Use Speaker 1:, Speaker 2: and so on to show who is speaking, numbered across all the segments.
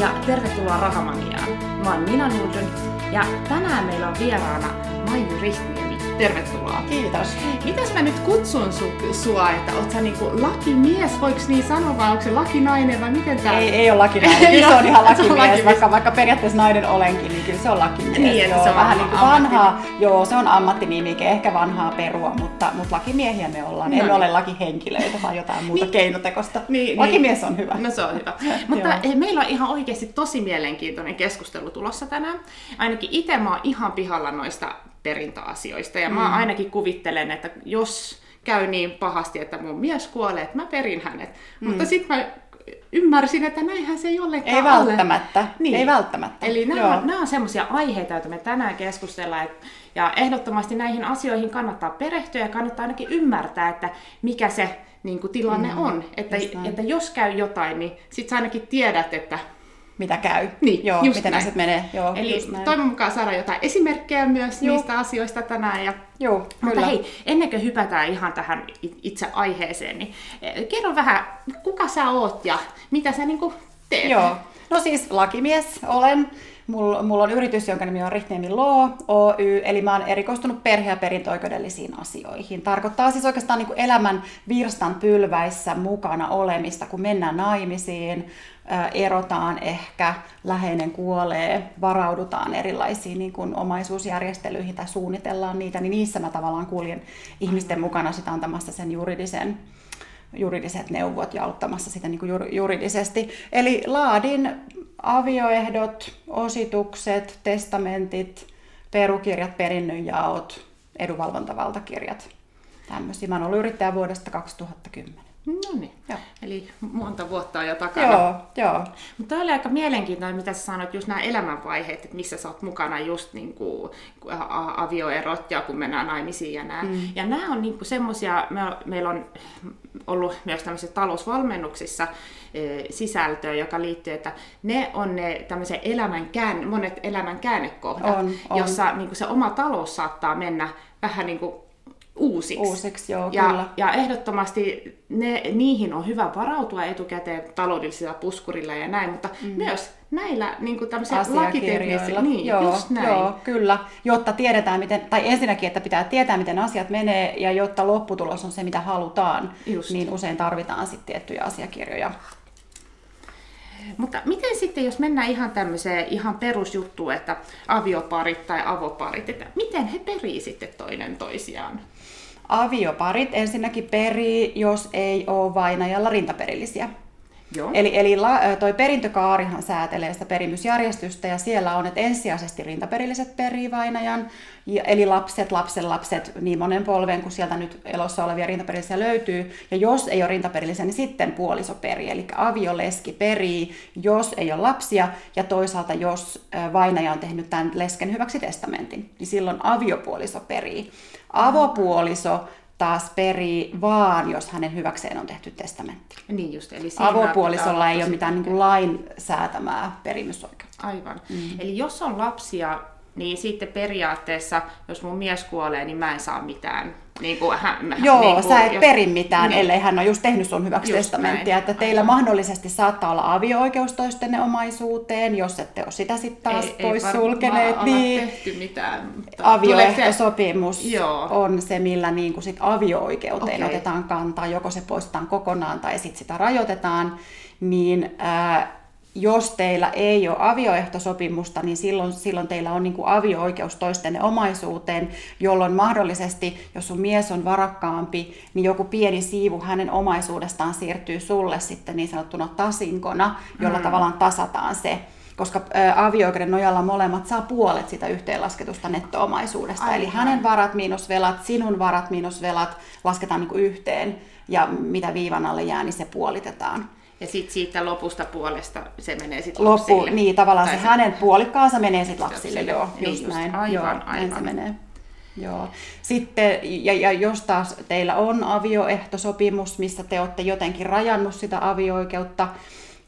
Speaker 1: ja tervetuloa Rahamaniaan. Mä oon Minna Nordlund ja tänään meillä on vieraana Maiju Rihtniemi. Tervetuloa.
Speaker 2: Kiitos.
Speaker 1: Mitäs mä nyt kutsun su- sua, että oot sä niinku lakimies, voiko niin sanoa, vai onko se lakinainen vai miten tää?
Speaker 2: Ei, ei ole lakinainen, kyllä se on ihan lakimies, vaikka, vaikka periaatteessa nainen olenkin, niin kyllä se on lakimies.
Speaker 1: Niin, että
Speaker 2: joo,
Speaker 1: se on
Speaker 2: vähän niin
Speaker 1: ammatti-
Speaker 2: vanhaa, joo se on ammattinimike, ehkä vanhaa perua, mutta, mutta lakimiehiä me ollaan.
Speaker 1: No
Speaker 2: Emme
Speaker 1: niin.
Speaker 2: ole lakihenkilöitä tai jotain muuta
Speaker 1: Niin.
Speaker 2: keinotekosta.
Speaker 1: Niin,
Speaker 2: Lakimies on hyvä.
Speaker 1: No se on hyvä. Mutta eh, meillä on ihan oikeasti tosi mielenkiintoinen keskustelu tulossa tänään. Ainakin itse mä oon ihan pihalla noista perintöasioista. Ja mä
Speaker 2: Mm.
Speaker 1: ainakin kuvittelen, että jos käy niin pahasti, että mun mies kuolee, että mä perin hänet. Mutta sitten mä ymmärsin, että näinhän se ei ollenkaan
Speaker 2: Ei
Speaker 1: ole.
Speaker 2: välttämättä,
Speaker 1: Niin.
Speaker 2: ei välttämättä.
Speaker 1: Eli nämä,
Speaker 2: Joo.
Speaker 1: nämä on semmoisia aiheita, joita me tänään keskustellaan. Ja ehdottomasti näihin asioihin kannattaa perehtyä ja kannattaa ainakin ymmärtää, että mikä se niin kuin, tilanne
Speaker 2: Mm,
Speaker 1: on. Että, että jos käy jotain, niin sit sä ainakin tiedät, että...
Speaker 2: Mitä käy.
Speaker 1: Niin,
Speaker 2: joo,
Speaker 1: just
Speaker 2: miten
Speaker 1: näin.
Speaker 2: asiat menee. Joo,
Speaker 1: Eli toivon mukaan saadaan jotain esimerkkejä myös
Speaker 2: Joo.
Speaker 1: niistä asioista tänään. Ja,
Speaker 2: Joo,
Speaker 1: mutta
Speaker 2: kyllä.
Speaker 1: hei, ennen kuin hypätään ihan tähän itse aiheeseen, niin eh, kerro vähän, kuka sä oot ja mitä sä niin teet?
Speaker 2: Joo. No siis lakimies olen. Mulla, mulla on yritys, jonka nimi on Rihtniemi Law Oy, eli mä oon erikoistunut perhe- ja perintöoikeudellisiin asioihin. Tarkoittaa siis oikeastaan niin elämän virstan pylväissä mukana olemista, kun mennään naimisiin, erotaan ehkä, läheinen kuolee, varaudutaan erilaisiin niin kuin omaisuusjärjestelyihin tai suunnitellaan niitä, niin niissä mä tavallaan kuljen ihmisten mukana sitä antamassa sen juridisen juridiset neuvot ja auttamassa sitä niin kuin jur- juridisesti. Eli laadin avioehdot, ositukset, testamentit, perukirjat, perinnönjaot, edunvalvontavaltakirjat. Tämmöisiä. Mä oon ollut yrittäjä vuodesta 2010.
Speaker 1: No niin,
Speaker 2: Joo.
Speaker 1: eli monta vuotta on jo takana.
Speaker 2: Joo, joo.
Speaker 1: Mutta tämä oli aika mielenkiintoinen, mitä sä sanoit, just nämä elämänvaiheet, että missä sä oot mukana, just niin kuin avioerot ja kun mennään naimisiin ja nämä. Mm. Ja nämä on niin semmoisia, me, meillä on ollut myös tämmöisissä talousvalmennuksissa sisältöä, joka liittyy, että ne on ne tämmöisen elämän kään, monet elämän käännekohdat,
Speaker 2: On, on.
Speaker 1: jossa niin kuin se oma talous saattaa mennä vähän niin kuin uusiksi.
Speaker 2: Uusiksi, joo,
Speaker 1: ja,
Speaker 2: kyllä.
Speaker 1: ja ehdottomasti ne, niihin on hyvä varautua etukäteen taloudellisilla puskurilla ja näin, mutta mm. myös näillä niin kuin lakiteknisillä, niin,
Speaker 2: joo,
Speaker 1: just näin.
Speaker 2: joo, kyllä. Jotta tiedetään, miten, tai ensinnäkin, että pitää tietää, miten asiat menee, ja jotta lopputulos on se, mitä halutaan,
Speaker 1: Just.
Speaker 2: niin usein tarvitaan sitten tiettyjä asiakirjoja.
Speaker 1: Mutta miten sitten, jos mennään ihan tämmöiseen ihan perusjuttuun, että avioparit tai avoparit, että miten he perii sitten toinen toisiaan?
Speaker 2: Avioparit ensinnäkin perii, jos ei ole vainajalla rintaperillisiä.
Speaker 1: Joo.
Speaker 2: Eli, eli la, toi perintökaarihan säätelee sitä perimysjärjestystä ja siellä on, että ensisijaisesti rintaperilliset perii vainajan, ja, eli lapset, lapsenlapset, niin monen polven kuin sieltä nyt elossa olevia rintaperillisiä löytyy. Ja jos ei ole rintaperillisiä, niin sitten puoliso perii, eli avioleski perii, jos ei ole lapsia, ja toisaalta jos vainaja on tehnyt tämän lesken hyväksi testamentin, niin silloin aviopuoliso perii. Avopuoliso taas perii vaan, jos hänen hyväkseen on tehty testamentti.
Speaker 1: Niin just, eli
Speaker 2: Avopuolisolla ei ole mitään niin kuin lain säätämää perimysoikeutta.
Speaker 1: Aivan. Mm. Eli jos on lapsia, niin sitten periaatteessa, jos mun mies kuolee, niin mä en saa mitään. Niin kuin, hän,
Speaker 2: Joo,
Speaker 1: niin kuin,
Speaker 2: sä et
Speaker 1: jos-
Speaker 2: peri mitään,
Speaker 1: Niin.
Speaker 2: ellei hän ole just tehnyt sun hyväksi
Speaker 1: Just
Speaker 2: testamenttia.
Speaker 1: näin.
Speaker 2: Että teillä mahdollisesti saattaa olla avio-oikeus toistenne omaisuuteen, jos ette ole sitä sitten taas
Speaker 1: ei,
Speaker 2: pois
Speaker 1: ei
Speaker 2: sulkeneet. Niin
Speaker 1: tehty mitään.
Speaker 2: avioehtosopimus
Speaker 1: Joo.
Speaker 2: on se, millä niin kuin sit avio-oikeuteen
Speaker 1: Okei.
Speaker 2: otetaan kantaa, joko se poistetaan kokonaan tai sitten sitä rajoitetaan, niin ää, jos teillä ei ole avioehtosopimusta, niin silloin, silloin teillä on niin kuin avio-oikeus toistenne omaisuuteen, jolloin mahdollisesti, jos sun mies on varakkaampi, niin joku pieni siivu hänen omaisuudestaan siirtyy sulle sitten niin sanottuna tasinkona, jolla mm. tavallaan tasataan se koska ä, avio-oikeuden nojalla molemmat saa puolet sitä yhteenlasketusta netto-omaisuudesta.
Speaker 1: Aivan.
Speaker 2: Eli hänen varat miinus velat, sinun varat miinus velat lasketaan niin kuin yhteen, ja mitä viivan alle jää, niin se puolitetaan.
Speaker 1: Ja sitten siitä lopusta puolesta se menee sitten
Speaker 2: Loppu,
Speaker 1: lapsille.
Speaker 2: niin tavallaan
Speaker 1: Tai
Speaker 2: se hänen puolikkaansa menee sitten lapsille,
Speaker 1: Lapsille.
Speaker 2: joo,
Speaker 1: Niin
Speaker 2: just
Speaker 1: just,
Speaker 2: näin.
Speaker 1: aivan,
Speaker 2: joo,
Speaker 1: aivan.
Speaker 2: näin se menee. Joo. Sitten, ja, ja jos taas teillä on avioehtosopimus, missä te olette jotenkin rajannut sitä avio-oikeutta,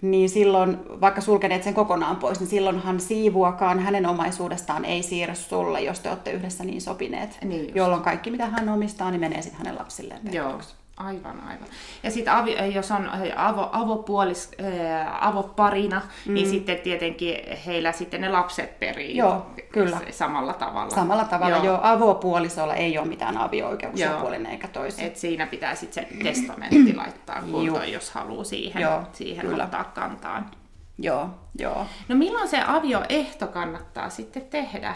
Speaker 2: niin silloin, vaikka sulkeneet sen kokonaan pois, niin silloinhan siivuakaan hänen omaisuudestaan ei siirry sulle, jos te olette yhdessä niin sopineet.
Speaker 1: Niin just.
Speaker 2: jolloin kaikki, mitä hän omistaa, niin menee sitten hänen lapsilleen.
Speaker 1: Joo. Aivan, aivan. Ja sitten jos on avo, avopuolis, ää, avoparina, niin mm. niin sitten tietenkin heillä sitten ne lapset perii
Speaker 2: joo, kyllä.
Speaker 1: samalla tavalla.
Speaker 2: Samalla tavalla, joo. jo avopuolisolla ei ole mitään avio-oikeuksia puolin eikä toisin.
Speaker 1: Et siinä pitää sitten se testamentti laittaa kuntoon, jos haluaa siihen, joo, siihen kyllä. ottaa kantaa.
Speaker 2: Joo, joo.
Speaker 1: No milloin se avioehto kannattaa sitten tehdä?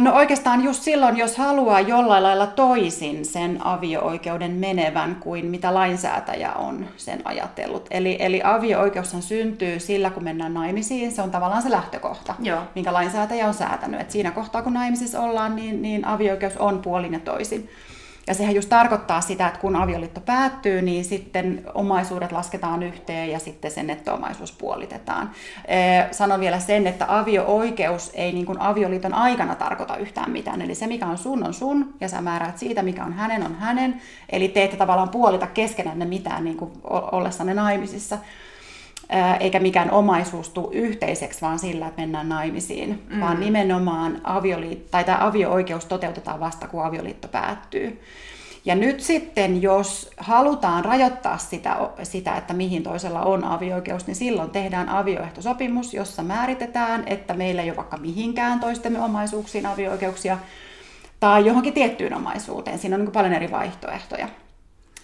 Speaker 2: No oikeastaan just silloin, jos haluaa jollain lailla toisin sen avio-oikeuden menevän kuin mitä lainsäätäjä on sen ajatellut. Eli, eli avio-oikeushan syntyy sillä, kun mennään naimisiin. Se on tavallaan se lähtökohta, Joo. minkä lainsäätäjä on säätänyt. Et siinä kohtaa, kun naimisissa ollaan, niin, niin avio-oikeus on puolin ja toisin. Ja sehän just tarkoittaa sitä, että kun avioliitto päättyy, niin sitten omaisuudet lasketaan yhteen ja sitten sen nettoomaisuus puolitetaan. Sanon vielä sen, että avio-oikeus ei niin kuin avioliiton aikana tarkoita yhtään mitään. Eli se, mikä on sun, on sun, ja sä määräät siitä, mikä on hänen, on hänen. Eli te ette tavallaan puolita keskenään ne mitään niin kuin ollessanne naimisissa eikä mikään omaisuus tule yhteiseksi vaan sillä, että mennään naimisiin, mm. vaan nimenomaan avioliitto, tai tämä avio-oikeus toteutetaan vasta, kun avioliitto päättyy. Ja nyt sitten, jos halutaan rajoittaa sitä, sitä, että mihin toisella on avioikeus, niin silloin tehdään avioehtosopimus, jossa määritetään, että meillä ei ole vaikka mihinkään toistemme omaisuuksiin avioikeuksia tai johonkin tiettyyn omaisuuteen. Siinä on niin paljon eri vaihtoehtoja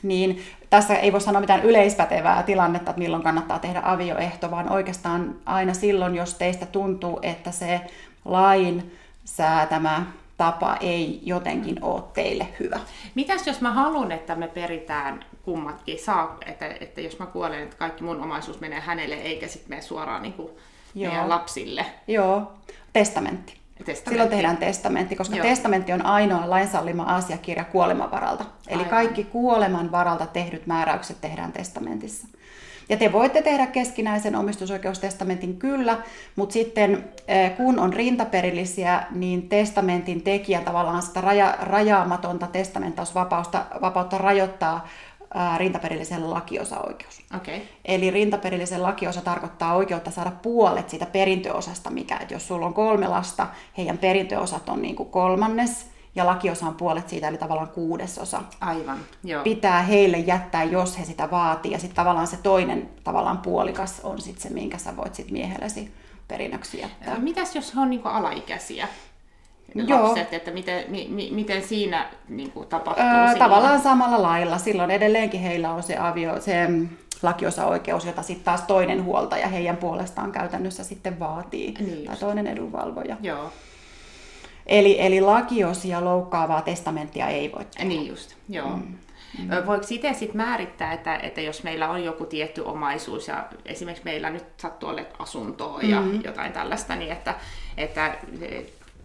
Speaker 2: niin tässä ei voi sanoa mitään yleispätevää tilannetta, että milloin kannattaa tehdä avioehto, vaan oikeastaan aina silloin, jos teistä tuntuu, että se lain säätämä tapa ei jotenkin ole teille hyvä.
Speaker 1: Mitäs jos mä haluan, että me peritään kummatkin, saa, että, että jos mä kuolen, että kaikki mun omaisuus menee hänelle eikä sitten mene suoraan niin kuin meidän lapsille?
Speaker 2: Joo, testamentti. Testamentti. Silloin tehdään testamentti, koska Joo. testamentti on ainoa lainsallima asiakirja kuoleman varalta. Eli Aivan. kaikki kuoleman varalta tehdyt määräykset tehdään testamentissa. Ja te voitte tehdä keskinäisen omistusoikeustestamentin kyllä, mutta sitten eh, kun on rintaperillisiä, niin testamentin tekijä tavallaan sitä raja, rajaamatonta testamenttausvapautta vapautta rajoittaa rintaperillisen lakiosaoikeus.
Speaker 1: Okay.
Speaker 2: Eli rintaperillisen lakiosa tarkoittaa oikeutta saada puolet siitä perintöosasta, mikä, että jos sulla on kolme lasta, heidän perintöosat on niin kuin kolmannes, ja lakiosa on puolet siitä, eli tavallaan kuudesosa.
Speaker 1: Aivan, joo.
Speaker 2: Pitää heille jättää, jos he sitä vaatii, ja sitten tavallaan se toinen tavallaan puolikas on sitten se, minkä sä voit sitten miehellesi perinnöksi jättää.
Speaker 1: Mitäs jos he on niinku alaikäisiä? Joo. lapset, että miten, mi, mi, miten siinä niin kuin tapahtuu? Öö,
Speaker 2: tavallaan samalla lailla. Silloin edelleenkin heillä on se, avio, se lakiosaoikeus, jota sitten taas toinen huoltaja heidän puolestaan käytännössä sitten vaatii, niin tai toinen edunvalvoja.
Speaker 1: Joo.
Speaker 2: Eli, eli lakiosia loukkaavaa testamenttia ei voi tehdä.
Speaker 1: Niin just, joo. Mm. Mm. Voiko itse sitten määrittää, että, että jos meillä on joku tietty omaisuus ja esimerkiksi meillä nyt sattuu olemaan asuntoa ja mm. jotain tällaista, niin että, että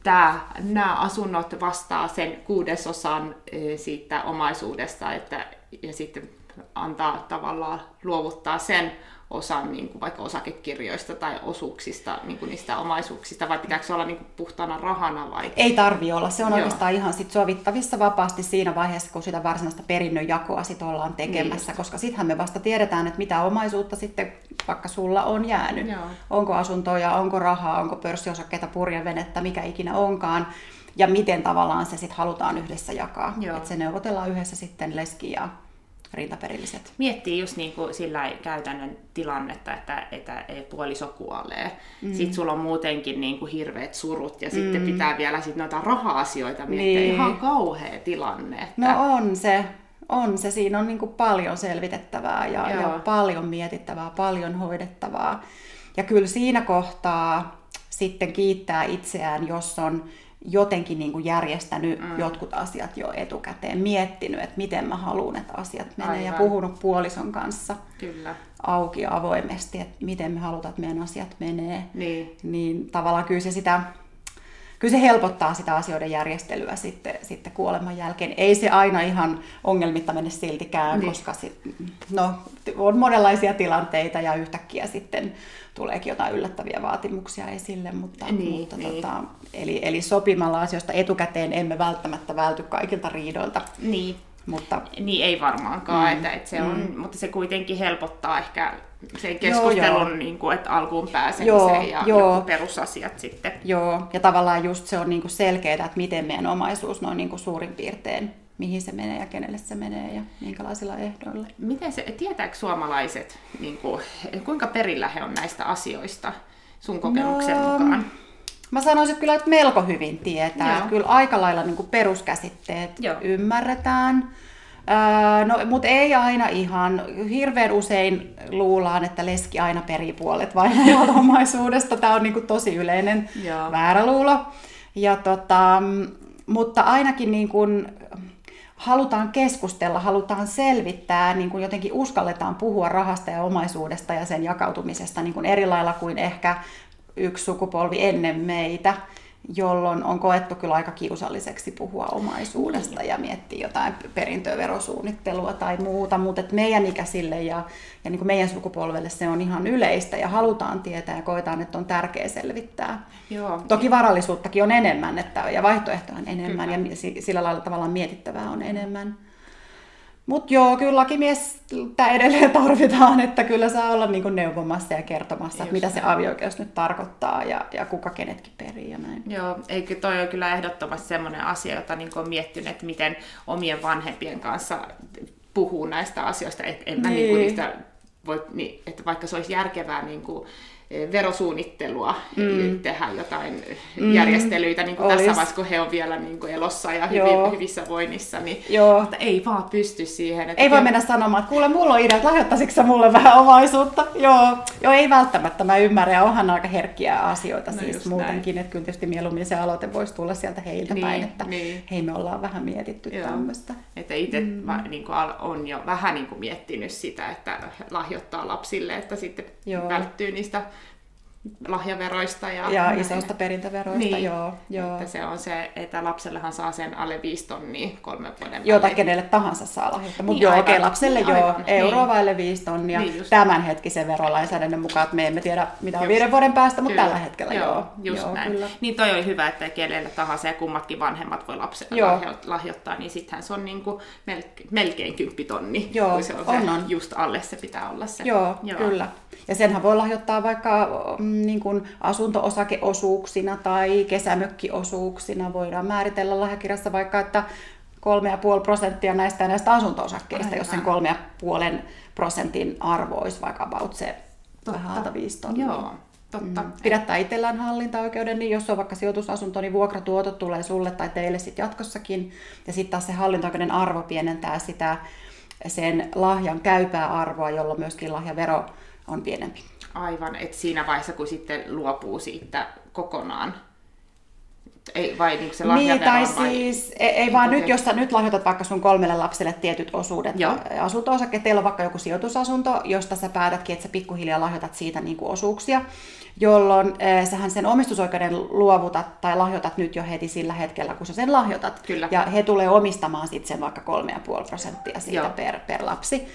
Speaker 1: tämä, nämä asunnot vastaa sen kuudesosan siitä omaisuudesta, että, ja sitten antaa tavallaan luovuttaa sen osan niin kuin vaikka osakekirjoista tai osuuksista, niin kuin niistä omaisuuksista, vai pitääkö se olla niin kuin puhtaana rahana? Vai?
Speaker 2: Ei tarvi olla. Se on Joo. oikeastaan ihan sit sovittavissa vapaasti siinä vaiheessa, kun sitä varsinaista perinnönjakoa sit ollaan tekemässä, niin. koska sittenhän me vasta tiedetään, että mitä omaisuutta sitten vaikka sulla on jäänyt. Joo. Onko asuntoja, onko rahaa, onko pörssiosakkeita, purjevenettä, mikä ikinä onkaan ja miten tavallaan se sitten halutaan yhdessä jakaa. Että se neuvotellaan yhdessä sitten leski ja rintaperilliset.
Speaker 1: Miettii just niin kuin sillä käytännön tilannetta, että, että puoliso kuolee. Mm. Sitten sulla on muutenkin niin kuin hirveät surut ja mm. sitten pitää vielä sit noita raha-asioita miettiä. Niin. Ihan kauhea tilanne. Että...
Speaker 2: No on se. On se. Siinä on niin kuin paljon selvitettävää ja, ja paljon mietittävää, paljon hoidettavaa. Ja kyllä siinä kohtaa sitten kiittää itseään, jos on jotenkin niin kuin järjestänyt mm. jotkut asiat jo etukäteen, miettinyt, että miten mä haluan, että asiat menee Aivan. ja puhunut puolison kanssa
Speaker 1: Kyllä.
Speaker 2: auki avoimesti, että miten me halutaan, että meidän asiat menee.
Speaker 1: Niin.
Speaker 2: niin tavallaan kyllä se sitä kyllä se helpottaa sitä asioiden järjestelyä sitten, sitten kuoleman jälkeen. Ei se aina ihan ongelmitta mene siltikään, niin. koska sit, no, on monenlaisia tilanteita ja yhtäkkiä sitten tuleekin jotain yllättäviä vaatimuksia esille, mutta, niin, mutta niin. Tota, eli, eli sopimalla asioista etukäteen emme välttämättä välty kaikilta riidoilta.
Speaker 1: Niin. Mutta, niin ei varmaankaan, mm, että, että se on, mm. mutta se kuitenkin helpottaa ehkä sen keskustelun, joo, joo. Niin kuin, että alkuun pääsemiseen joo, ja joo. perusasiat sitten.
Speaker 2: Joo, ja tavallaan just se on niin kuin selkeää, että miten meidän omaisuus noin niin kuin suurin piirtein mihin se menee ja kenelle se menee ja minkälaisilla ehdoilla.
Speaker 1: Miten se, tietääkö suomalaiset, niin kuin, kuinka perillä he on näistä asioista sun kokemuksen no, mukaan?
Speaker 2: Mä sanoisin kyllä, että melko hyvin tietää. Joo. Kyllä aika lailla niin kuin peruskäsitteet Joo. ymmärretään. Öö, no, mutta ei aina ihan. Hirveän usein luullaan, että leski aina perii puolet omaisuudesta. Tämä on niin kuin tosi yleinen Joo. väärä luulo. Ja tota, mutta ainakin niin kuin halutaan keskustella, halutaan selvittää, niin kuin jotenkin uskalletaan puhua rahasta ja omaisuudesta ja sen jakautumisesta niin kuin eri lailla kuin ehkä yksi sukupolvi ennen meitä jolloin on koettu kyllä aika kiusalliseksi puhua omaisuudesta ja miettiä jotain perintöverosuunnittelua tai muuta, mutta meidän ikäisille ja, ja niin kuin meidän sukupolvelle se on ihan yleistä ja halutaan tietää ja koetaan, että on tärkeää selvittää. Joo. Toki varallisuuttakin on enemmän että, ja vaihtoehtoja on enemmän kyllä. ja sillä lailla tavallaan mietittävää on enemmän. Mutta joo, kyllä lakimies edelleen tarvitaan, että kyllä saa olla niin neuvomassa ja kertomassa, että mitä se avioikeus nyt tarkoittaa ja, ja kuka kenetkin perii ja näin.
Speaker 1: Joo, eikö toi ole kyllä ehdottomasti semmoinen asia, jota niin on miettinyt, että miten omien vanhempien kanssa puhuu näistä asioista, että en mä niin. Niin niistä voi, niin, että vaikka se olisi järkevää niin kuin, verosuunnittelua, mm. tehdä jotain mm. järjestelyitä niin kuin tässä vaiheessa, kun he on vielä niin kuin elossa ja hyvin, hyvissä voinnissa, niin Joo. Mutta ei vaan pysty siihen.
Speaker 2: Että ei voi mennä sanomaan, että kuule, mulla on idea, että lahjoittaisitko mulle vähän omaisuutta? Joo. Joo, ei välttämättä, mä ymmärrän, ja onhan aika herkkiä asioita no siis muutenkin, näin. että kyllä tietysti mieluummin se aloite voisi tulla sieltä heiltä niin, päin, että niin. hei me ollaan vähän mietitty Joo. tämmöistä.
Speaker 1: Että itse mm. niin kuin, on jo vähän niin kuin miettinyt sitä, että lahjoittaa lapsille, että sitten Joo. välttyy niistä lahjaveroista. Ja,
Speaker 2: ja isoista perintöveroista, niin, joo, joo.
Speaker 1: Että se on se, että lapsellehan saa sen alle viisi tonnia kolmen vuoden
Speaker 2: Joo, tai kenelle tahansa saa lahjoittaa. Mutta niin, joo, okei, okay, lapselle niin, joo, euro niin. vaille viisi tonnia niin, tämänhetkisen verolainsäädännön mukaan, että me emme tiedä mitä on just. viiden vuoden päästä, mutta kyllä. tällä hetkellä joo. joo
Speaker 1: just joo, näin. Kyllä. Niin toi oli hyvä, että kenelle tahansa ja kummatkin vanhemmat voi lapselle joo. lahjoittaa, niin sittenhän se on niin kuin melkein, melkein kymppitonni, joo, kun se on, on, se, on. just alle se pitää olla se.
Speaker 2: Joo, joo. kyllä. Ja senhän voi lahjoittaa vaikka mm, niin kuin asunto-osakeosuuksina tai kesämökkiosuuksina. Voidaan määritellä lahjakirjassa vaikka, että 3,5 prosenttia näistä näistä asunto-osakkeista, Aivan. jos sen 3,5 prosentin arvo olisi vaikka about se vähän alta 5 tonnia. Joo. Totta. Mm. Pidättää itsellään hallintaoikeuden, niin jos on vaikka sijoitusasunto, niin vuokratuotot tulee sulle tai teille sitten jatkossakin. Ja sitten taas se hallintaoikeuden arvo pienentää sitä sen lahjan käypää arvoa, jolloin myöskin lahjavero on pienempi.
Speaker 1: Aivan, että siinä vaiheessa kun sitten luopuu siitä kokonaan, ei, vai niin se
Speaker 2: Niin, tai vai, siis, ei, ei vaan nyt, jos sä nyt lahjoitat vaikka sun kolmelle lapselle tietyt osuudet, asunto-osake, teillä on vaikka joku sijoitusasunto, josta sä päätätkin, että sä pikkuhiljaa lahjoitat siitä niin kuin osuuksia, jolloin äh, sähän sen omistusoikeuden luovutat tai lahjoitat nyt jo heti sillä hetkellä, kun sä sen lahjoitat. Kyllä. Ja he tulee omistamaan sitten sen vaikka 3,5 prosenttia siitä per, per lapsi.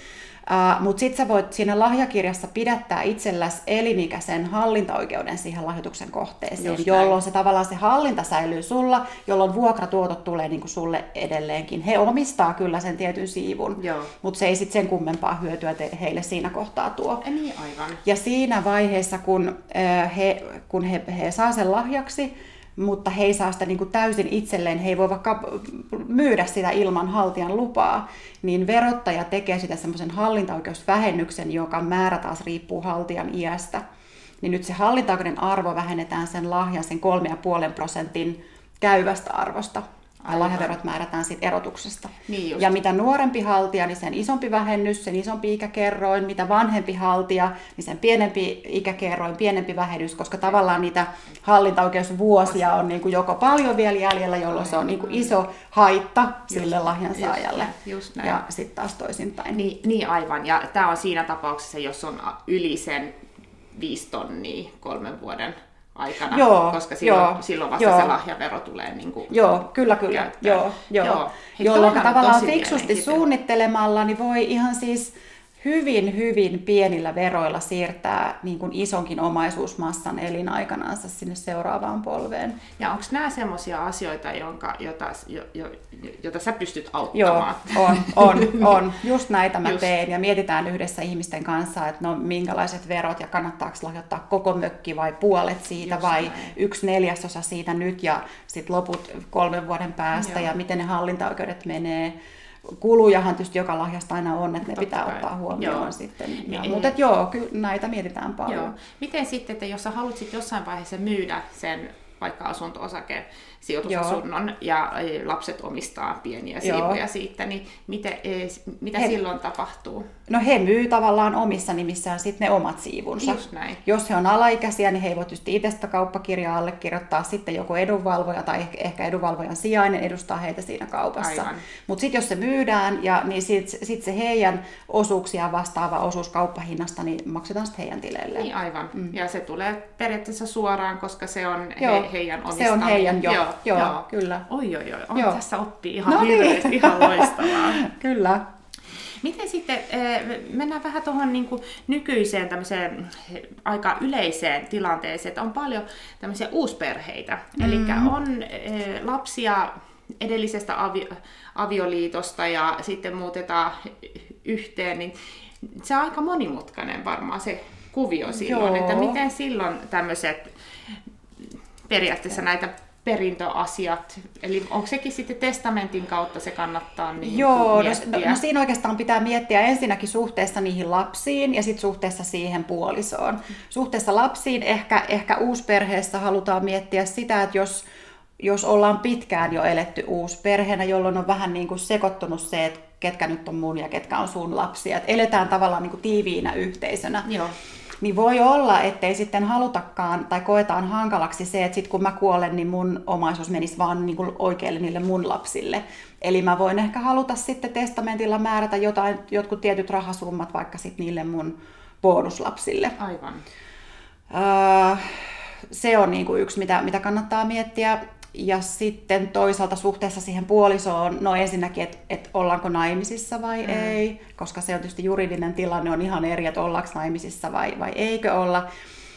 Speaker 2: Uh, Mutta sitten sä voit siinä lahjakirjassa pidättää itselläsi elinikäisen hallintaoikeuden siihen lahjoituksen kohteeseen, Just jolloin näin. se tavallaan se hallinta säilyy sulla, jolloin vuokratuotot tulee niinku sulle edelleenkin. He omistaa kyllä sen tietyn siivun, mutta se ei sitten sen kummempaa hyötyä te, heille siinä kohtaa tuo.
Speaker 1: Niin, aivan.
Speaker 2: Ja siinä vaiheessa, kun, uh, he, kun he, he saa sen lahjaksi, mutta he ei saa sitä niin kuin täysin itselleen, he ei voi vaikka myydä sitä ilman haltijan lupaa, niin verottaja tekee sitä semmoisen hallintaoikeusvähennyksen, joka määrä taas riippuu haltijan iästä. Niin nyt se hallintaoikeuden arvo vähennetään sen lahjan sen 3,5 prosentin käyvästä arvosta. Aivan. lahjaverot määrätään siitä erotuksesta. Niin ja mitä nuorempi haltija, niin sen isompi vähennys, sen isompi ikäkerroin. Mitä vanhempi haltija, niin sen pienempi ikäkerroin, pienempi vähennys, koska tavallaan niitä hallintaoikeusvuosia on niin kuin joko paljon vielä jäljellä, jolloin se on niin kuin iso haitta sille lahjan saajalle. Just näin. Ja sitten taas toisinpäin.
Speaker 1: Niin, niin aivan. Ja tämä on siinä tapauksessa, jos on yli sen viisi tonnia kolmen vuoden aikana, joo, koska silloin, joo, silloin vasta joo. se lahjavero tulee niin kuin
Speaker 2: Joo, kyllä, kyllä. Joo, joo. joo. Jolloin tavallaan fiksusti suunnittelemalla niin voi ihan siis hyvin, hyvin pienillä veroilla siirtää niin kuin isonkin omaisuusmassan elinaikanaansa sinne seuraavaan polveen.
Speaker 1: Ja onko nämä sellaisia asioita, jonka, jota, jo, jo, jota sä pystyt auttamaan?
Speaker 2: Joo, on, on, on. Just näitä mä Just. teen ja mietitään yhdessä ihmisten kanssa, että no minkälaiset verot ja kannattaako lahjoittaa koko mökki vai puolet siitä Just vai näin. yksi neljäsosa siitä nyt ja sitten loput kolmen vuoden päästä Joo. ja miten ne hallintaoikeudet menee kulujahan tietysti joka lahjasta aina on, että ne Totta pitää kai. ottaa huomioon joo. sitten. Ja, niin, mutta joo, kyllä näitä mietitään paljon. Joo.
Speaker 1: Miten sitten, että jos sä haluat jossain vaiheessa myydä sen vaikka asunto-osake sijoitusasunnon Joo. ja lapset omistaa pieniä siivuja Joo. siitä, niin miten, e, mitä he, silloin tapahtuu?
Speaker 2: No he myy tavallaan omissa nimissään sitten ne omat siivunsa.
Speaker 1: Just näin.
Speaker 2: Jos he on alaikäisiä, niin he eivät tietysti itse sitä kauppakirjaa allekirjoittaa, sitten joku edunvalvoja tai ehkä edunvalvojan sijainen edustaa heitä siinä kaupassa. Mutta sitten jos se myydään, ja, niin sitten sit se heidän osuuksia vastaava osuus kauppahinnasta, niin maksetaan sitten heidän tileille.
Speaker 1: Niin aivan. Mm. Ja se tulee periaatteessa suoraan, koska se on he, heidän omistama.
Speaker 2: Se on heidän jo. Joo. Joo, joo, kyllä.
Speaker 1: Oi, oi, oi. On joo. tässä oppii ihan no niin. hirveästi, niin. ihan loistavaa.
Speaker 2: kyllä.
Speaker 1: Miten sitten, eh, mennään vähän tuohon niin nykyiseen tämmöiseen aika yleiseen tilanteeseen, että on paljon tämmöisiä uusperheitä. Mm-hmm. Eli on eh, lapsia edellisestä avio, avioliitosta ja sitten muutetaan yhteen, niin se on aika monimutkainen varmaan se kuvio silloin, Joo. että miten silloin tämmöiset periaatteessa näitä perintöasiat, eli onko sekin sitten testamentin kautta se kannattaa niin
Speaker 2: Joo, no, no, no siinä oikeastaan pitää miettiä ensinnäkin suhteessa niihin lapsiin ja sitten suhteessa siihen puolisoon. Suhteessa lapsiin ehkä, ehkä uusperheessä halutaan miettiä sitä, että jos, jos ollaan pitkään jo eletty uusperheenä, jolloin on vähän niin kuin sekoittunut se, että ketkä nyt on mun ja ketkä on sun lapsia, että eletään tavallaan niin kuin tiiviinä yhteisönä. Joo niin voi olla, ettei sitten halutakaan tai koetaan hankalaksi se, että sitten kun mä kuolen, niin mun omaisuus menisi vaan niin kuin oikeille niille mun lapsille. Eli mä voin ehkä haluta sitten testamentilla määrätä jotain, jotkut tietyt rahasummat vaikka sitten niille mun bonuslapsille.
Speaker 1: Aivan.
Speaker 2: Öö, se on niin kuin yksi, mitä, mitä kannattaa miettiä. Ja sitten toisaalta suhteessa siihen puolisoon, no ensinnäkin, että et ollaanko naimisissa vai mm. ei, koska se on tietysti juridinen tilanne on ihan eri, että ollaanko naimisissa vai, vai eikö olla.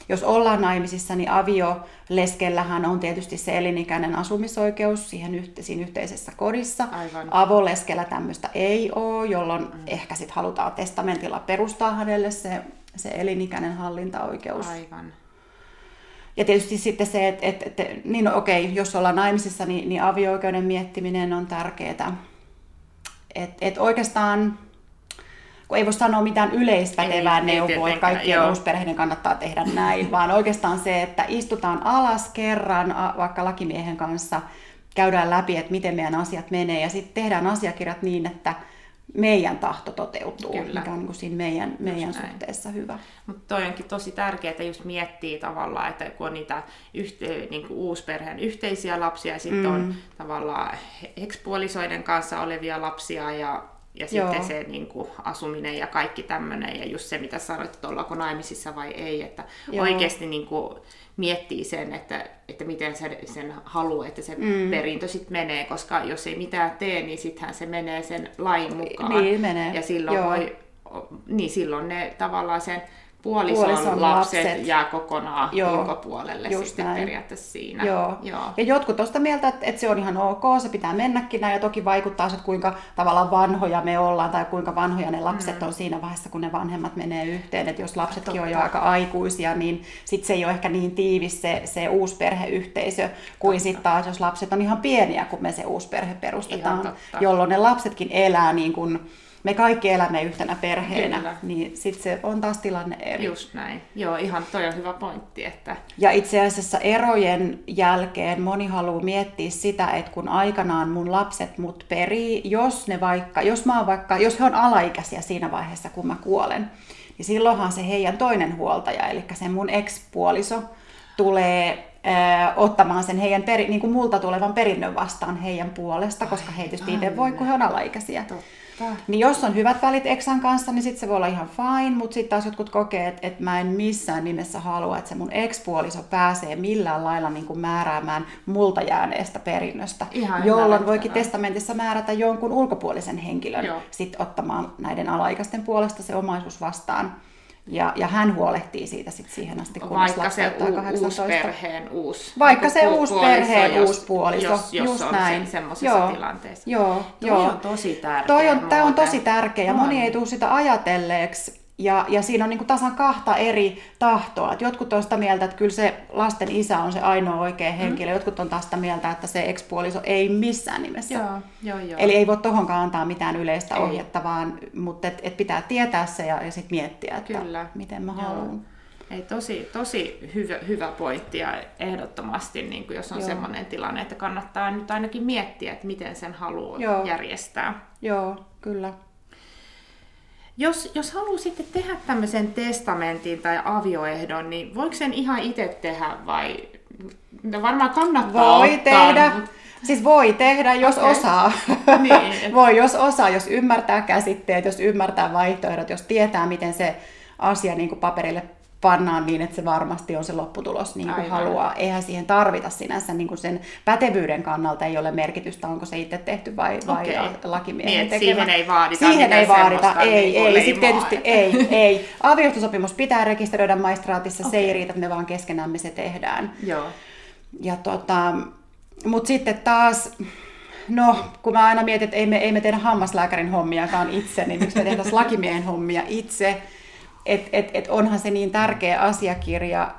Speaker 2: Jos ollaan naimisissa, niin avioleskellähän on tietysti se elinikäinen asumisoikeus siihen yhte, siinä yhteisessä kodissa. Aivan. Avoleskellä tämmöistä ei ole, jolloin mm. ehkä sitten halutaan testamentilla perustaa hänelle se, se elinikäinen hallintaoikeus.
Speaker 1: Aivan.
Speaker 2: Ja tietysti sitten se, että, että, että niin no, okei, jos ollaan naimisissa, niin, niin avio-oikeuden miettiminen on tärkeää. Että et oikeastaan, kun ei voi sanoa mitään yleispätevää neuvoa, että kaikkien uusperheiden kannattaa tehdä näin, vaan oikeastaan se, että istutaan alas kerran vaikka lakimiehen kanssa, käydään läpi, että miten meidän asiat menee, ja sitten tehdään asiakirjat niin, että meidän tahto toteutuu, Kyllä. mikä on niin kuin siinä meidän, meidän suhteessa hyvä.
Speaker 1: Mutta toi onkin tosi tärkeää, että just miettii tavallaan, että kun on niitä yhte, niin kuin uusperheen yhteisiä lapsia ja sitten mm. on tavallaan ekspuolisoiden kanssa olevia lapsia ja ja Joo. sitten se niin kuin, asuminen ja kaikki tämmöinen, ja just se, mitä sanoit, että ollaanko naimisissa vai ei, että Joo. oikeasti niin kuin, miettii sen, että, että miten se sen haluaa, että se mm. perintö sitten menee, koska jos ei mitään tee, niin sittenhän se menee sen lain mukaan.
Speaker 2: Niin menee.
Speaker 1: Ja silloin, voi, niin silloin ne tavallaan sen puolison, puolison lapset, lapset jää kokonaan Joo, ulkopuolelle just sitten näin. periaatteessa siinä.
Speaker 2: Joo. Joo. Ja jotkut tuosta mieltä, että, että se on ihan ok, se pitää mennäkin näin, ja toki vaikuttaa että kuinka tavallaan vanhoja me ollaan, tai kuinka vanhoja ne lapset mm. on siinä vaiheessa, kun ne vanhemmat menee yhteen, että jos lapsetkin Totta. on jo aika aikuisia, niin sitten se ei ole ehkä niin tiivis se, se uusperheyhteisö, kuin sitten taas, jos lapset on ihan pieniä, kun me se uusperhe perustetaan, jolloin ne lapsetkin elää niin kuin me kaikki elämme yhtenä perheenä, Kyllä. niin sitten se on taas tilanne eri.
Speaker 1: Just näin. Joo, ihan toi on hyvä pointti. Että...
Speaker 2: Ja itse asiassa erojen jälkeen moni haluaa miettiä sitä, että kun aikanaan mun lapset mut perii, jos ne vaikka, jos mä oon vaikka, jos he on alaikäisiä siinä vaiheessa, kun mä kuolen, niin silloinhan se heidän toinen huoltaja, eli se mun ex-puoliso, tulee ottamaan sen heidän peri, niin kuin multa tulevan perinnön vastaan heidän puolesta, koska he tietysti itse voi, kun he on alaikäisiä. Totta. Niin jos on hyvät välit Exan kanssa, niin sitten se voi olla ihan fine, mutta sitten taas jotkut kokee, että, että mä en missään nimessä halua, että se mun ex-puoliso pääsee millään lailla niin kuin määräämään multa jääneestä perinnöstä, ihan jolloin voikin testamentissa määrätä jonkun ulkopuolisen henkilön sitten ottamaan näiden alaikäisten puolesta se omaisuus vastaan. Ja, ja hän huolehtii siitä sit siihen asti, kun
Speaker 1: Vaikka se u- uusi perheen uusi
Speaker 2: Vaikka se uusi perheen jos, uusi puoliso,
Speaker 1: jos, jos just
Speaker 2: on
Speaker 1: näin. semmoisessa joo, tilanteessa.
Speaker 2: Joo,
Speaker 1: Toi
Speaker 2: joo.
Speaker 1: on tosi tärkeä.
Speaker 2: Toi on, tämä on tosi tärkeä ja moni ei tule sitä ajatelleeksi ja, ja siinä on niin kuin tasan kahta eri tahtoa. Et jotkut on sitä mieltä, että kyllä se lasten isä on se ainoa oikea mm. henkilö. Mm. Jotkut on taas sitä mieltä, että se ekspuoliso ei missään nimessä.
Speaker 1: Joo, joo, joo.
Speaker 2: Eli ei voi tohonkaan antaa mitään yleistä ei. ohjetta, vaan, mutta et, et pitää tietää se ja, ja sitten miettiä, että kyllä. miten mä haluan.
Speaker 1: Ei, tosi, tosi hyvä, hyvä pointti ja ehdottomasti, niin kuin jos on Joo. sellainen tilanne, että kannattaa nyt ainakin miettiä, että miten sen haluaa Joo. järjestää.
Speaker 2: Joo, kyllä.
Speaker 1: Jos, jos haluaa sitten tehdä tämmöisen testamentin tai avioehdon, niin voiko sen ihan itse tehdä vai no varmaan kannattaa
Speaker 2: Voi
Speaker 1: ottaa,
Speaker 2: tehdä. Mutta... Siis voi tehdä, jos okay. osaa. niin. voi, jos osaa, jos ymmärtää käsitteet, jos ymmärtää vaihtoehdot, jos tietää, miten se asia niin kuin paperille pannaan niin, että se varmasti on se lopputulos niin kuin haluaa. Eihän siihen tarvita sinänsä niin kuin sen pätevyyden kannalta ei ole merkitystä, onko se itse tehty vai, vai okay. lakimiehen niin, tekemä.
Speaker 1: Siihen ei vaadita
Speaker 2: Siihen ei vaadita, ei, niin ei. Sitten tietysti ei, ei. Avioliittosopimus pitää rekisteröidä maistraatissa, okay. se ei riitä, että me vaan keskenämme se tehdään.
Speaker 1: Joo.
Speaker 2: Ja tota, mutta sitten taas, no kun mä aina mietin, että ei me, ei me tehdä hammaslääkärin hommiakaan itse, niin miksi me tehdään lakimiehen hommia itse, että et, et onhan se niin tärkeä asiakirja,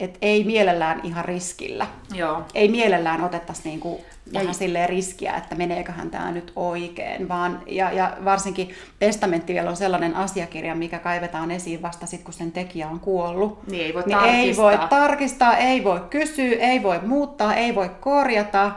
Speaker 2: että ei mielellään ihan riskillä.
Speaker 1: Joo.
Speaker 2: Ei mielellään otettaisi niinku vähän silleen riskiä, että meneeköhän tämä nyt oikein, vaan ja, ja varsinkin testamentti vielä on sellainen asiakirja, mikä kaivetaan esiin vasta sitten, kun sen tekijä on kuollut.
Speaker 1: Niin ei voi
Speaker 2: niin
Speaker 1: tarkistaa.
Speaker 2: Ei voi tarkistaa, ei voi kysyä, ei voi muuttaa, ei voi korjata.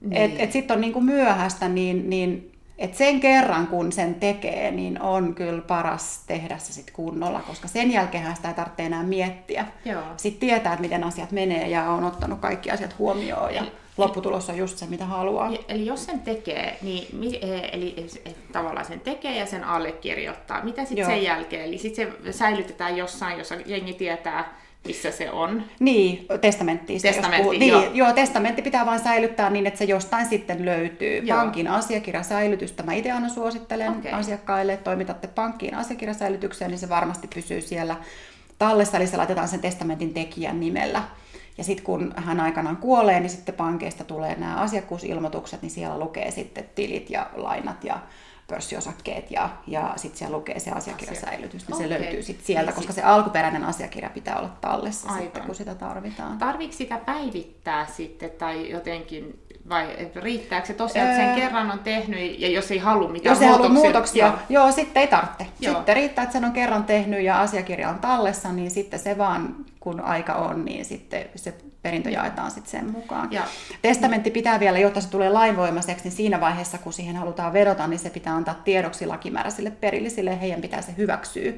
Speaker 2: Niin. Et, et sitten on niinku myöhäistä, niin, niin et sen kerran, kun sen tekee, niin on kyllä paras tehdä se sit kunnolla, koska sen jälkeen sitä ei tarvitse enää miettiä.
Speaker 1: Joo.
Speaker 2: Sitten tietää, että miten asiat menee ja on ottanut kaikki asiat huomioon ja lopputulos on just se, mitä haluaa.
Speaker 1: Eli jos sen tekee, niin e, eli tavallaan sen tekee ja sen allekirjoittaa, mitä sitten sen jälkeen? Eli sitten se säilytetään jossain, jossa jengi tietää, missä se on.
Speaker 2: Niin, testamentti.
Speaker 1: Testamentti,
Speaker 2: niin, joo. joo. testamentti pitää vain säilyttää niin, että se jostain sitten löytyy. Joo. Pankin asiakirjasäilytystä mä itse aina suosittelen okay. asiakkaille, että toimitatte pankkiin asiakirjasäilytykseen, niin se varmasti pysyy siellä tallessa, eli se laitetaan sen testamentin tekijän nimellä. Ja sitten kun hän aikanaan kuolee, niin sitten pankeista tulee nämä asiakkuusilmoitukset, niin siellä lukee sitten tilit ja lainat ja pörssiosakkeet ja, ja sitten siellä lukee se asiakirjasäilytys, niin okay. se löytyy sitten sieltä, niin koska sit... se alkuperäinen asiakirja pitää olla tallessa Aivan. sitten, kun sitä tarvitaan.
Speaker 1: Tarviiko sitä päivittää sitten tai jotenkin, vai riittääkö se tosiaan, että sen öö... kerran on tehnyt ja jos ei halua mitään
Speaker 2: jos ei muutoksia? Muutoksia joo. joo, sitten ei tarvitse. Joo. Sitten riittää, että sen on kerran tehnyt ja asiakirja on tallessa, niin sitten se vaan, kun aika on, niin sitten se perintö jaetaan sitten sen mukaan. Ja. Testamentti pitää vielä, jotta se tulee lainvoimaiseksi, niin siinä vaiheessa, kun siihen halutaan vedota, niin se pitää antaa tiedoksi lakimääräisille perillisille, heidän pitää se hyväksyä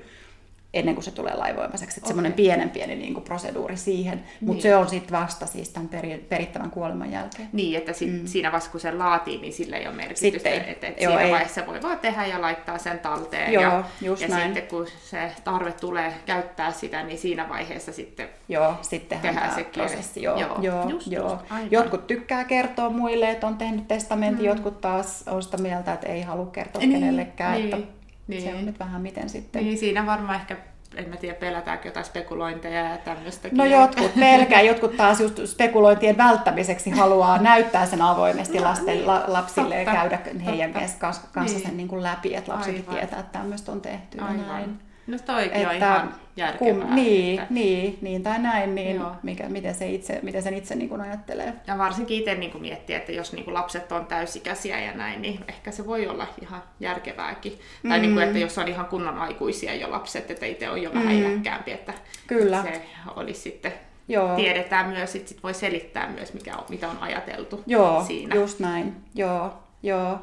Speaker 2: ennen kuin se tulee laivoimaiseksi. Okay. Semmoinen pienen pieni niin kuin proseduuri siihen, mutta niin. se on sitten vasta siis tämän peri, perittävän kuoleman jälkeen.
Speaker 1: Niin, että sit mm. siinä vaiheessa kun se laatii, niin sillä ei ole merkitystä. Sitten, että, että joo, siinä ei. vaiheessa voi vaan tehdä ja laittaa sen talteen.
Speaker 2: Joo,
Speaker 1: ja,
Speaker 2: just
Speaker 1: ja
Speaker 2: näin.
Speaker 1: sitten kun se tarve tulee käyttää sitä, niin siinä vaiheessa sitten
Speaker 2: Joo, sitten tehdään se prosessi. Joo, joo, joo, just, joo. Just, jotkut tykkää kertoa muille, että on tehnyt testamentin, mm. jotkut taas on sitä mieltä, että ei halua kertoa niin, kenellekään. Niin. Että niin. Se on nyt vähän miten sitten.
Speaker 1: Niin, siinä varmaan ehkä en mä tiedä, pelätäänkö jotain spekulointeja ja tämmöistäkin.
Speaker 2: No jotkut pelkää, jotkut taas just spekulointien välttämiseksi haluaa näyttää sen avoimesti no, lasten, niin, la, lapsille totta, ja käydä heidän totta. kanssa niin. sen niin kuin läpi, että lapsetkin tietää, että tämmöistä on tehty Aivan. ja näin.
Speaker 1: No toikin että, on ihan järkevää.
Speaker 2: Kum, niin, että... niin, niin tai näin, niin mikä, miten, se itse, miten sen itse niin kuin ajattelee.
Speaker 1: Ja varsinkin itse niin kuin miettii, että jos niin kuin lapset on täysikäisiä ja näin, niin ehkä se voi olla ihan järkevääkin. Mm. Tai niin kuin, että jos on ihan kunnon aikuisia jo lapset, että itse on jo mm. vähän iäkkäämpi, että
Speaker 2: Kyllä.
Speaker 1: se olisi sitten Joo. tiedetään myös, että sit voi selittää myös, mikä on, mitä on ajateltu
Speaker 2: Joo,
Speaker 1: siinä.
Speaker 2: just näin. Joo, joo.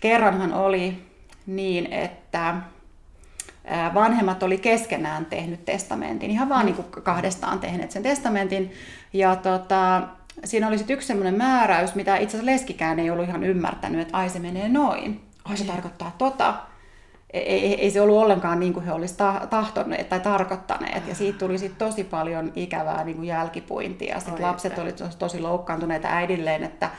Speaker 2: Kerranhan oli niin, että vanhemmat oli keskenään tehnyt testamentin, ihan vaan mm. niin kuin kahdestaan tehneet sen testamentin. Ja tota, siinä oli sitten yksi sellainen määräys, mitä itse asiassa leskikään ei ollut ihan ymmärtänyt, että ai se menee noin. Ai se mm. tarkoittaa tota. Ei, ei, ei se ollut ollenkaan niin kuin he olisivat tahtoneet tai tarkoittaneet. Ja siitä tuli sitten tosi paljon ikävää niin kuin jälkipuintia. Sitten lapset olivat tosi, tosi loukkaantuneita äidilleen, että,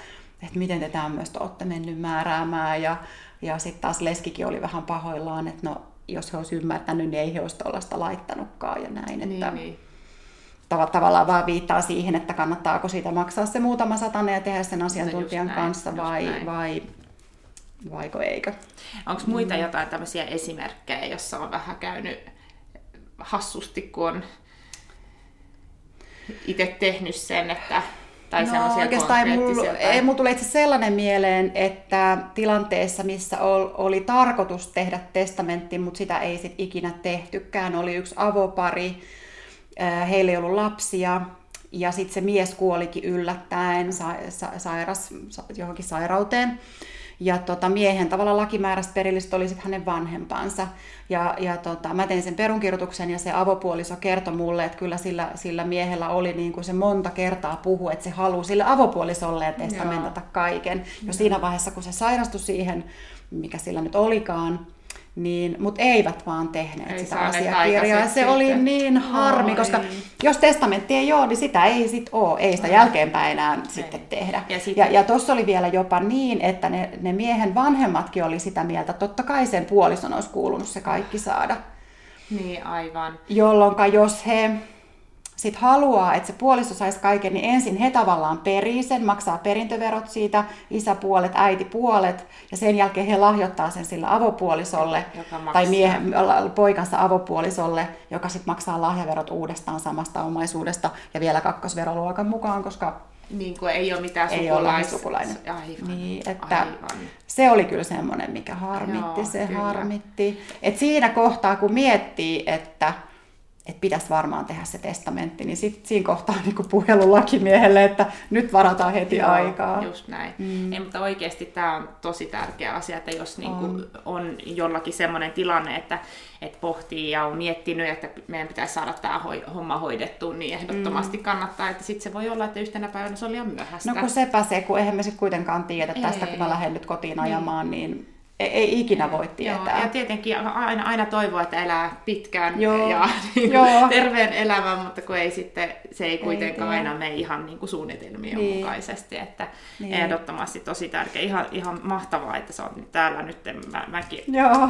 Speaker 2: että miten te tämmöistä olette mennyt määräämään. Ja, ja sitten taas leskikin oli vähän pahoillaan, että no jos he olisivat ymmärtänyt, niin ei he olisi tuollaista laittanutkaan ja näin. Niin, että niin. Tav- tavallaan vaan viittaa siihen, että kannattaako siitä maksaa se muutama satane ja tehdä sen asiantuntijan no näin, kanssa vai, vai vaiko eikö.
Speaker 1: Onko muita mm. jotain tämmöisiä esimerkkejä, jossa on vähän käynyt hassusti, kun on itse tehnyt sen, että tai no, oikeastaan
Speaker 2: ei mulla, ei mulla tule itse sellainen mieleen, että tilanteessa, missä oli tarkoitus tehdä testamentti, mutta sitä ei sit ikinä tehtykään, oli yksi avopari, äh, heillä ei ollut lapsia, ja sitten se mies kuolikin yllättäen, sa, sa, sairas johonkin sairauteen. Ja tota, miehen tavalla lakimääräistä perillistä oli sitten hänen vanhempansa. Ja, ja tota, mä tein sen perunkirjoituksen ja se avopuoliso kertoi mulle, että kyllä sillä, sillä miehellä oli niin kuin se monta kertaa puhu, että se haluaa sille avopuolisolle testamentata kaiken. Jo siinä vaiheessa, kun se sairastui siihen, mikä sillä nyt olikaan, niin, mutta eivät vaan tehneet ei sitä asiakirjaa. Se oli niin harmi, Oi. koska jos testamentti ei ole, niin sitä ei sit ole, ei sitä jälkeenpäin enää ei. sitten tehdä. Ja, sit... ja, ja tuossa oli vielä jopa niin, että ne, ne miehen vanhemmatkin oli sitä mieltä, että totta kai sen puolison olisi kuulunut se kaikki saada.
Speaker 1: Niin, aivan.
Speaker 2: Jolloin jos he sit haluaa, että se puoliso saisi kaiken, niin ensin he tavallaan perii sen, maksaa perintöverot siitä, isäpuolet, äitipuolet, ja sen jälkeen he lahjoittaa sen sillä avopuolisolle, tai miehen, poikansa avopuolisolle, joka sitten maksaa lahjaverot uudestaan samasta omaisuudesta, ja vielä kakkosveroluokan mukaan, koska
Speaker 1: niin kuin ei ole mitään
Speaker 2: ei
Speaker 1: sukulais...
Speaker 2: Ole sukulainen. Aivan. Niin, että Aivan. Se oli kyllä semmoinen, mikä harmitti, Joo, se kyllä. harmitti. Et siinä kohtaa, kun miettii, että että pitäisi varmaan tehdä se testamentti, niin sitten siinä kohtaa niin puhelu lakimiehelle, että nyt varataan heti Joo, aikaa.
Speaker 1: just näin. Mm. Ei, mutta oikeasti tämä on tosi tärkeä asia, että jos niin kuin on. on jollakin sellainen tilanne, että, että pohtii ja on miettinyt, että meidän pitäisi saada tämä homma hoidettua, niin ehdottomasti mm. kannattaa, että sitten se voi olla, että yhtenä päivänä se on liian myöhäistä.
Speaker 2: No kun sepä se, kun eihän me sitten kuitenkaan tiedä tästä, ei. kun mä lähden nyt kotiin ajamaan, niin, niin ei, ei ikinä voi tietää.
Speaker 1: Joo, ja tietenkin aina, aina toivoa, että elää pitkään Joo. ja niin kuin, Joo. terveen elämän, mutta kun ei sitten, se ei kuitenkaan ei, aina mene ihan niin kuin suunnitelmien niin. mukaisesti. Että niin. ehdottomasti tosi tärkeä. Ihan, ihan mahtavaa, että sä oot nyt täällä nyt. Mä, mäkin
Speaker 2: Joo.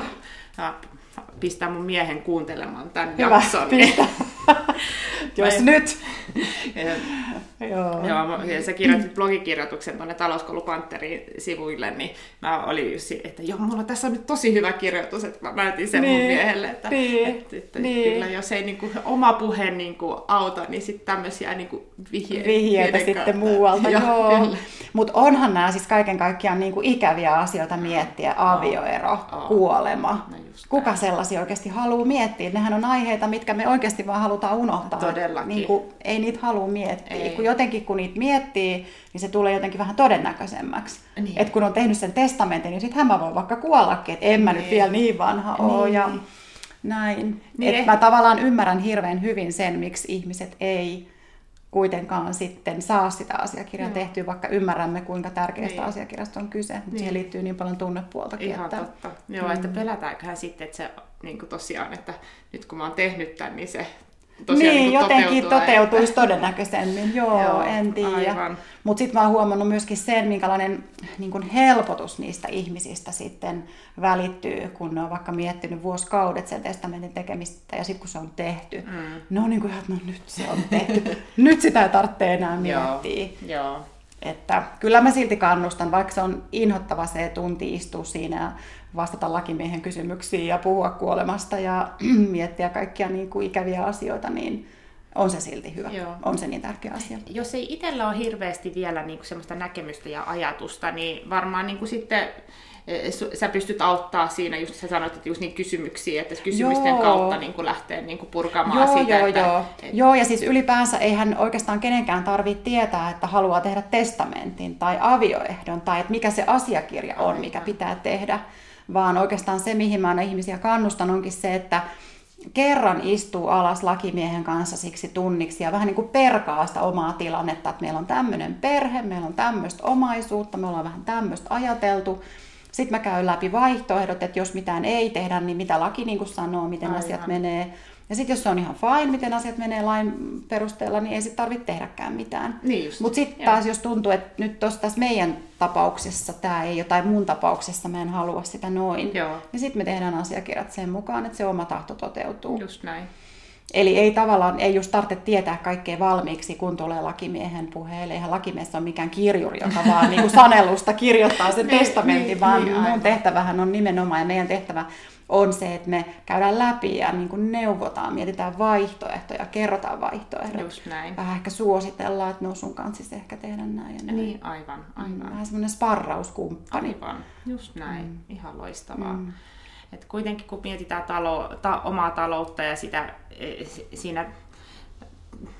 Speaker 1: Pistää mun miehen kuuntelemaan tämän Hyvä, jakson.
Speaker 2: Jos nyt.
Speaker 1: Joo. Joo, ja sä kirjoitit blogikirjoituksen tuonne Talouskoulupanterin sivuille, niin mä olin just, että joo, mulla tässä on nyt tosi hyvä kirjoitus, että mä näytin sen niin. mun miehelle, että, niin. että, että niin. kyllä jos ei niin kuin, oma puhe niin kuin, auta, niin sitten tämmöisiä niin kuin, vihje,
Speaker 2: vihjeitä sitten kautta. muualta. joo, joo. Mutta onhan nämä siis kaiken kaikkiaan niin kuin, ikäviä asioita miettiä, avioero, oh. kuolema. No Kuka sellaisia oikeasti haluaa miettiä? Nehän on aiheita, mitkä me oikeasti vaan halutaan unohtaa.
Speaker 1: Todellakin.
Speaker 2: Niin kuin, ei niitä halua miettiä. Ei. Kun jotenkin kun niitä miettii, niin se tulee jotenkin vähän todennäköisemmäksi. Niin. Että kun on tehnyt sen testamentin, niin sittenhän mä voin vaikka kuollakin, että en mä niin. nyt vielä niin vanha niin. ole. Ja näin. Niin. Et mä tavallaan ymmärrän hirveän hyvin sen, miksi ihmiset ei kuitenkaan sitten saa sitä asiakirjaa tehtyä, vaikka ymmärrämme, kuinka tärkeästä niin. asiakirjasta on kyse. Niin. Siihen liittyy niin paljon tunnepuoltakin.
Speaker 1: Ihan että... totta. Joo, mm. että pelätäänköhän sitten, että se niin kuin tosiaan, että nyt kun mä oon tehnyt tämän, niin se tosiaan
Speaker 2: niin, niin jotenkin toteutuisi että... todennäköisemmin. Joo, Joo en tiedä. Mutta sitten mä oon huomannut myöskin sen, minkälainen niin kun helpotus niistä ihmisistä sitten välittyy, kun ne on vaikka miettinyt vuosikaudet sen testamentin tekemistä ja sitten kun se on tehty, mm. ne on niin kuin, että no nyt se on tehty. nyt sitä ei tarvitse enää miettiä.
Speaker 1: Joo. Joo.
Speaker 2: Että kyllä mä silti kannustan, vaikka se on inhottava se tunti istua siinä ja vastata lakimiehen kysymyksiin ja puhua kuolemasta ja miettiä kaikkia niin kuin ikäviä asioita, niin on se silti hyvä. Joo. On se niin tärkeä asia.
Speaker 1: Jos ei itsellä ole hirveästi vielä niin kuin semmoista näkemystä ja ajatusta, niin varmaan niin kuin sitten sä pystyt auttaa siinä, just sä sanoit, että just niin kysymyksiä, että kysymysten joo. kautta niin kuin lähtee niin kuin purkamaan
Speaker 2: joo,
Speaker 1: sitä.
Speaker 2: Joo, että, joo. Et... joo, ja siis ylipäänsä eihän oikeastaan kenenkään tarvitse tietää, että haluaa tehdä testamentin tai avioehdon tai että mikä se asiakirja on, Aivan. mikä pitää tehdä vaan oikeastaan se, mihin mä aina ihmisiä kannustan, onkin se, että kerran istuu alas lakimiehen kanssa siksi tunniksi ja vähän niin kuin perkaa sitä omaa tilannetta, että meillä on tämmöinen perhe, meillä on tämmöistä omaisuutta, me ollaan vähän tämmöistä ajateltu. Sitten mä käyn läpi vaihtoehdot, että jos mitään ei tehdä, niin mitä laki niin kuin sanoo, miten Aivan. asiat menee. Ja sitten jos se on ihan fine, miten asiat menee lain perusteella, niin ei sitten tarvitse tehdäkään mitään.
Speaker 1: Niin
Speaker 2: Mutta sitten taas jos tuntuu, että nyt tuossa tässä meidän tapauksessa tämä ei, jotain mun tapauksessa mä en halua sitä noin,
Speaker 1: Joo.
Speaker 2: niin sitten me tehdään asiakirjat sen mukaan, että se oma tahto toteutuu.
Speaker 1: Just näin.
Speaker 2: Eli ei tavallaan, ei just tarvitse tietää kaikkea valmiiksi, kun tulee lakimiehen puheelle. Eihän lakimies ole mikään kirjuri, joka vaan niin kuin sanelusta kirjoittaa sen niin, testamentin, niin, vaan niin, mun tehtävähän on nimenomaan, ja meidän tehtävä on se, että me käydään läpi ja niin kuin neuvotaan, mietitään vaihtoehtoja, kerrotaan vaihtoehdot.
Speaker 1: Just näin.
Speaker 2: Vähän ehkä suositellaan, että no sun kanssa siis ehkä tehdä näin ja näin.
Speaker 1: Niin, aivan, aivan.
Speaker 2: Vähän semmoinen sparrauskumppani.
Speaker 1: Aivan, just näin. Mm. Ihan loistavaa. Mm. Et kuitenkin kun mietitään talo, ta, omaa taloutta ja sitä, e, siinä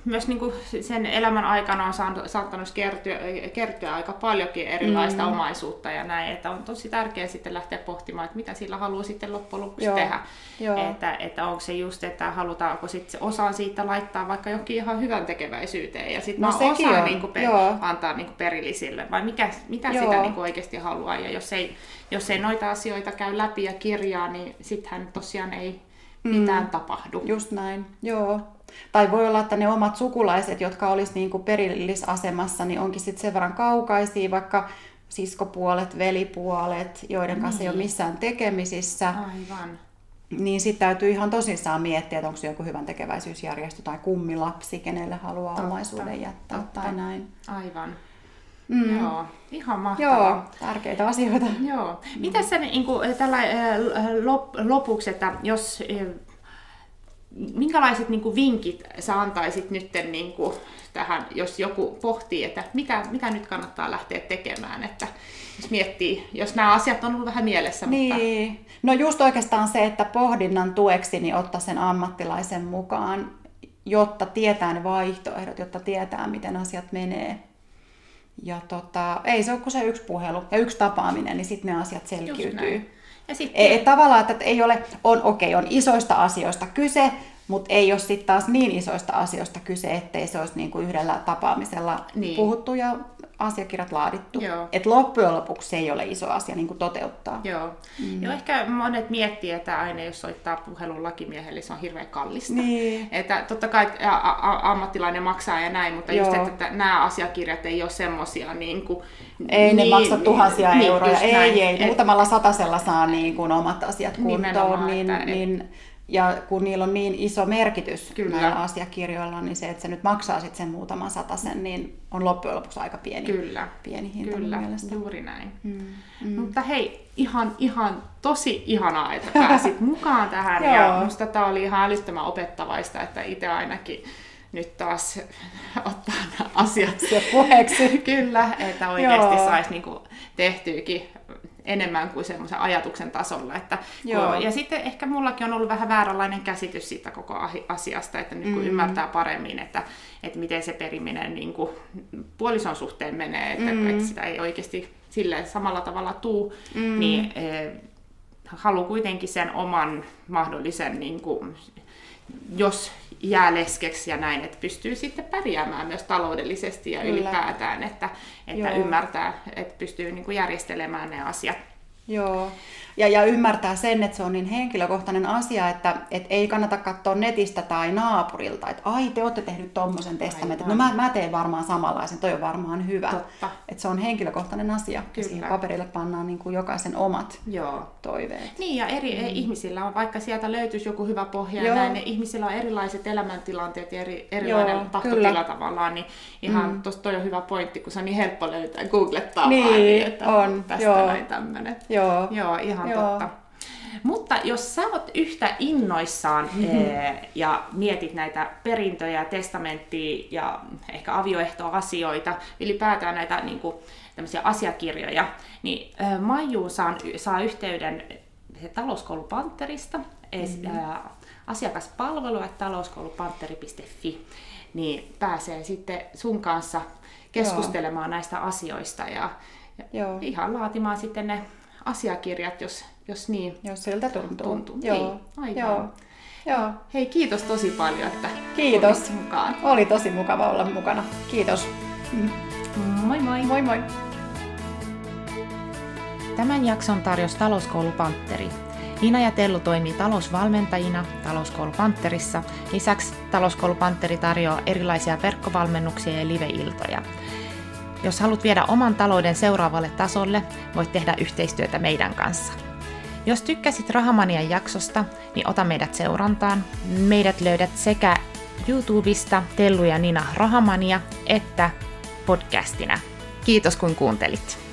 Speaker 1: myös niin kuin sen elämän aikana on saattanut kertyä, kertyä aika paljonkin erilaista mm. omaisuutta ja näin, että on tosi tärkeää sitten lähteä pohtimaan, että mitä sillä haluaa sitten loppujen lopuksi Joo. tehdä. Joo. Että, että onko se just, että halutaanko sitten osan siitä laittaa vaikka johonkin ihan hyvän tekeväisyyteen ja sitten no, osaa niin kuin per, antaa niin kuin perillisille, vai mikä, mitä Joo. sitä niin kuin oikeasti haluaa. Ja jos ei, jos ei noita asioita käy läpi ja kirjaa, niin sittenhän tosiaan ei mitään mm. tapahdu.
Speaker 2: Just näin, joo. Tai voi olla, että ne omat sukulaiset, jotka olisi niin kuin perillisasemassa, niin onkin sitten sen verran kaukaisia, vaikka siskopuolet, velipuolet, joiden kanssa niin. ei ole niin. missään tekemisissä.
Speaker 1: Aivan.
Speaker 2: Niin sitten täytyy ihan tosissaan miettiä, että onko joku hyvän tekeväisyysjärjestö tai kummilapsi, kenelle haluaa Totta. omaisuuden jättää Totta. tai näin.
Speaker 1: Aivan. Mm. Joo, ihan mahtavaa.
Speaker 2: Joo, tärkeitä asioita.
Speaker 1: Joo. Mm. Mitä sä niin kuin, tällä lop, lopuksi, että jos minkälaiset niin kuin, vinkit sä antaisit nyt niin kuin, tähän, jos joku pohtii, että mitä, mitä nyt kannattaa lähteä tekemään, että jos miettii, jos nämä asiat on ollut vähän mielessä.
Speaker 2: Niin. Mutta... No just oikeastaan se, että pohdinnan tueksi niin ottaa sen ammattilaisen mukaan, jotta tietää ne vaihtoehdot, jotta tietää, miten asiat menee. Ja tota, ei se ole kuin se yksi puhelu ja yksi tapaaminen, niin sitten ne asiat selkiytyy. Ja sitten... Ei, tavallaan, että ei ole, on okei, okay, on isoista asioista kyse, mutta ei ole sitten taas niin isoista asioista kyse, ettei se olisi niinku yhdellä tapaamisella niin. puhuttu ja asiakirjat laadittu. Et loppujen lopuksi se ei ole iso asia niin kuin toteuttaa.
Speaker 1: Joo. Mm. Joo, ehkä monet miettii, että aina jos soittaa puhelun lakimiehelle, se on hirveän kallista.
Speaker 2: Niin.
Speaker 1: Että totta kai a- a- ammattilainen maksaa ja näin, mutta Joo. just, että, että nämä asiakirjat ei ole semmoisia niin kuin,
Speaker 2: ei niin, ne maksa tuhansia niin, euroja, ei, näin. ei, muutamalla satasella saa niin kuin omat asiat kuntoon, niin, että, niin, et, ja kun niillä on niin iso merkitys Kyllä. näillä asiakirjoilla, niin se, että se nyt maksaa sitten sen muutaman sen, niin on loppujen lopuksi aika pieni,
Speaker 1: Kyllä.
Speaker 2: pieni hinta
Speaker 1: Kyllä, mielestä. juuri näin. Mm. Mm. Mutta hei, ihan, ihan tosi ihanaa, että pääsit mukaan tähän. ja musta tämä oli ihan älyttömän opettavaista, että itse ainakin nyt taas ottaa nämä asiat
Speaker 2: se puheeksi.
Speaker 1: Kyllä, että oikeasti saisi niinku tehtyykin enemmän kuin semmoisen ajatuksen tasolla. Että, Joo. ja sitten ehkä mullakin on ollut vähän vääränlainen käsitys siitä koko asiasta, että nyt kun mm. ymmärtää paremmin, että, että miten se periminen niin kuin puolison suhteen menee, että, mm. että sitä ei oikeasti sille samalla tavalla tuu, mm. niin eh, haluan kuitenkin sen oman mahdollisen, niin kuin, jos jää leskeksi ja näin, että pystyy sitten pärjäämään myös taloudellisesti ja Kyllä. ylipäätään, että, että ymmärtää, että pystyy niin kuin järjestelemään ne asiat.
Speaker 2: Joo, ja, ja ymmärtää sen, että se on niin henkilökohtainen asia, että et ei kannata katsoa netistä tai naapurilta, että ai te olette tehnyt tuommoisen testamentin, no mä, mä teen varmaan samanlaisen, toi on varmaan hyvä.
Speaker 1: Totta.
Speaker 2: Että se on henkilökohtainen asia, Kyllä. siihen paperille pannaan niin kuin jokaisen omat Joo. toiveet.
Speaker 1: Niin, ja eri mm. ihmisillä on, vaikka sieltä löytyisi joku hyvä pohja, Joo. ja näin, ne ihmisillä on erilaiset elämäntilanteet ja eri, erilainen Joo, tahtotila kyllä. tavallaan, niin ihan mm. tosta toi on hyvä pointti, kun se on niin helppo löytää, googlettaa
Speaker 2: niin,
Speaker 1: vaan,
Speaker 2: niin, että on.
Speaker 1: tästä Joo. näin tämmöinen.
Speaker 2: Joo.
Speaker 1: Joo, ihan Joo. totta. Mutta jos sä oot yhtä innoissaan mm-hmm. ee, ja mietit näitä perintöjä, testamenttia ja ehkä avioehtoasioita, ylipäätään näitä niin kuin, asiakirjoja, niin ee, Maijuun saa, saa yhteyden talouskoulupantterista, mm-hmm. asiakaspalvelu talouskoulupanteri.fi, niin pääsee sitten sun kanssa keskustelemaan Joo. näistä asioista ja, ja Joo. ihan laatimaan sitten ne asiakirjat, jos jos niin
Speaker 2: Jos siltä tuntuu.
Speaker 1: tuntuu.
Speaker 2: Joo.
Speaker 1: Ei, aivan.
Speaker 2: Joo. Joo.
Speaker 1: Hei, kiitos tosi paljon, että
Speaker 2: Kiitos.
Speaker 1: mukaan.
Speaker 2: Oli tosi mukava olla mukana. Kiitos.
Speaker 1: Moi moi!
Speaker 2: Moi moi.
Speaker 1: Tämän jakson tarjosi Talouskoulu Pantteri. Nina ja Tellu toimii talousvalmentajina Talouskoulu Pantterissa. Lisäksi Talouskoulu Pantteri tarjoaa erilaisia verkkovalmennuksia ja live-iltoja. Jos haluat viedä oman talouden seuraavalle tasolle, voit tehdä yhteistyötä meidän kanssa. Jos tykkäsit Rahamanian jaksosta, niin ota meidät seurantaan. Meidät löydät sekä YouTubesta Tellu ja Nina Rahamania että podcastina. Kiitos kun kuuntelit.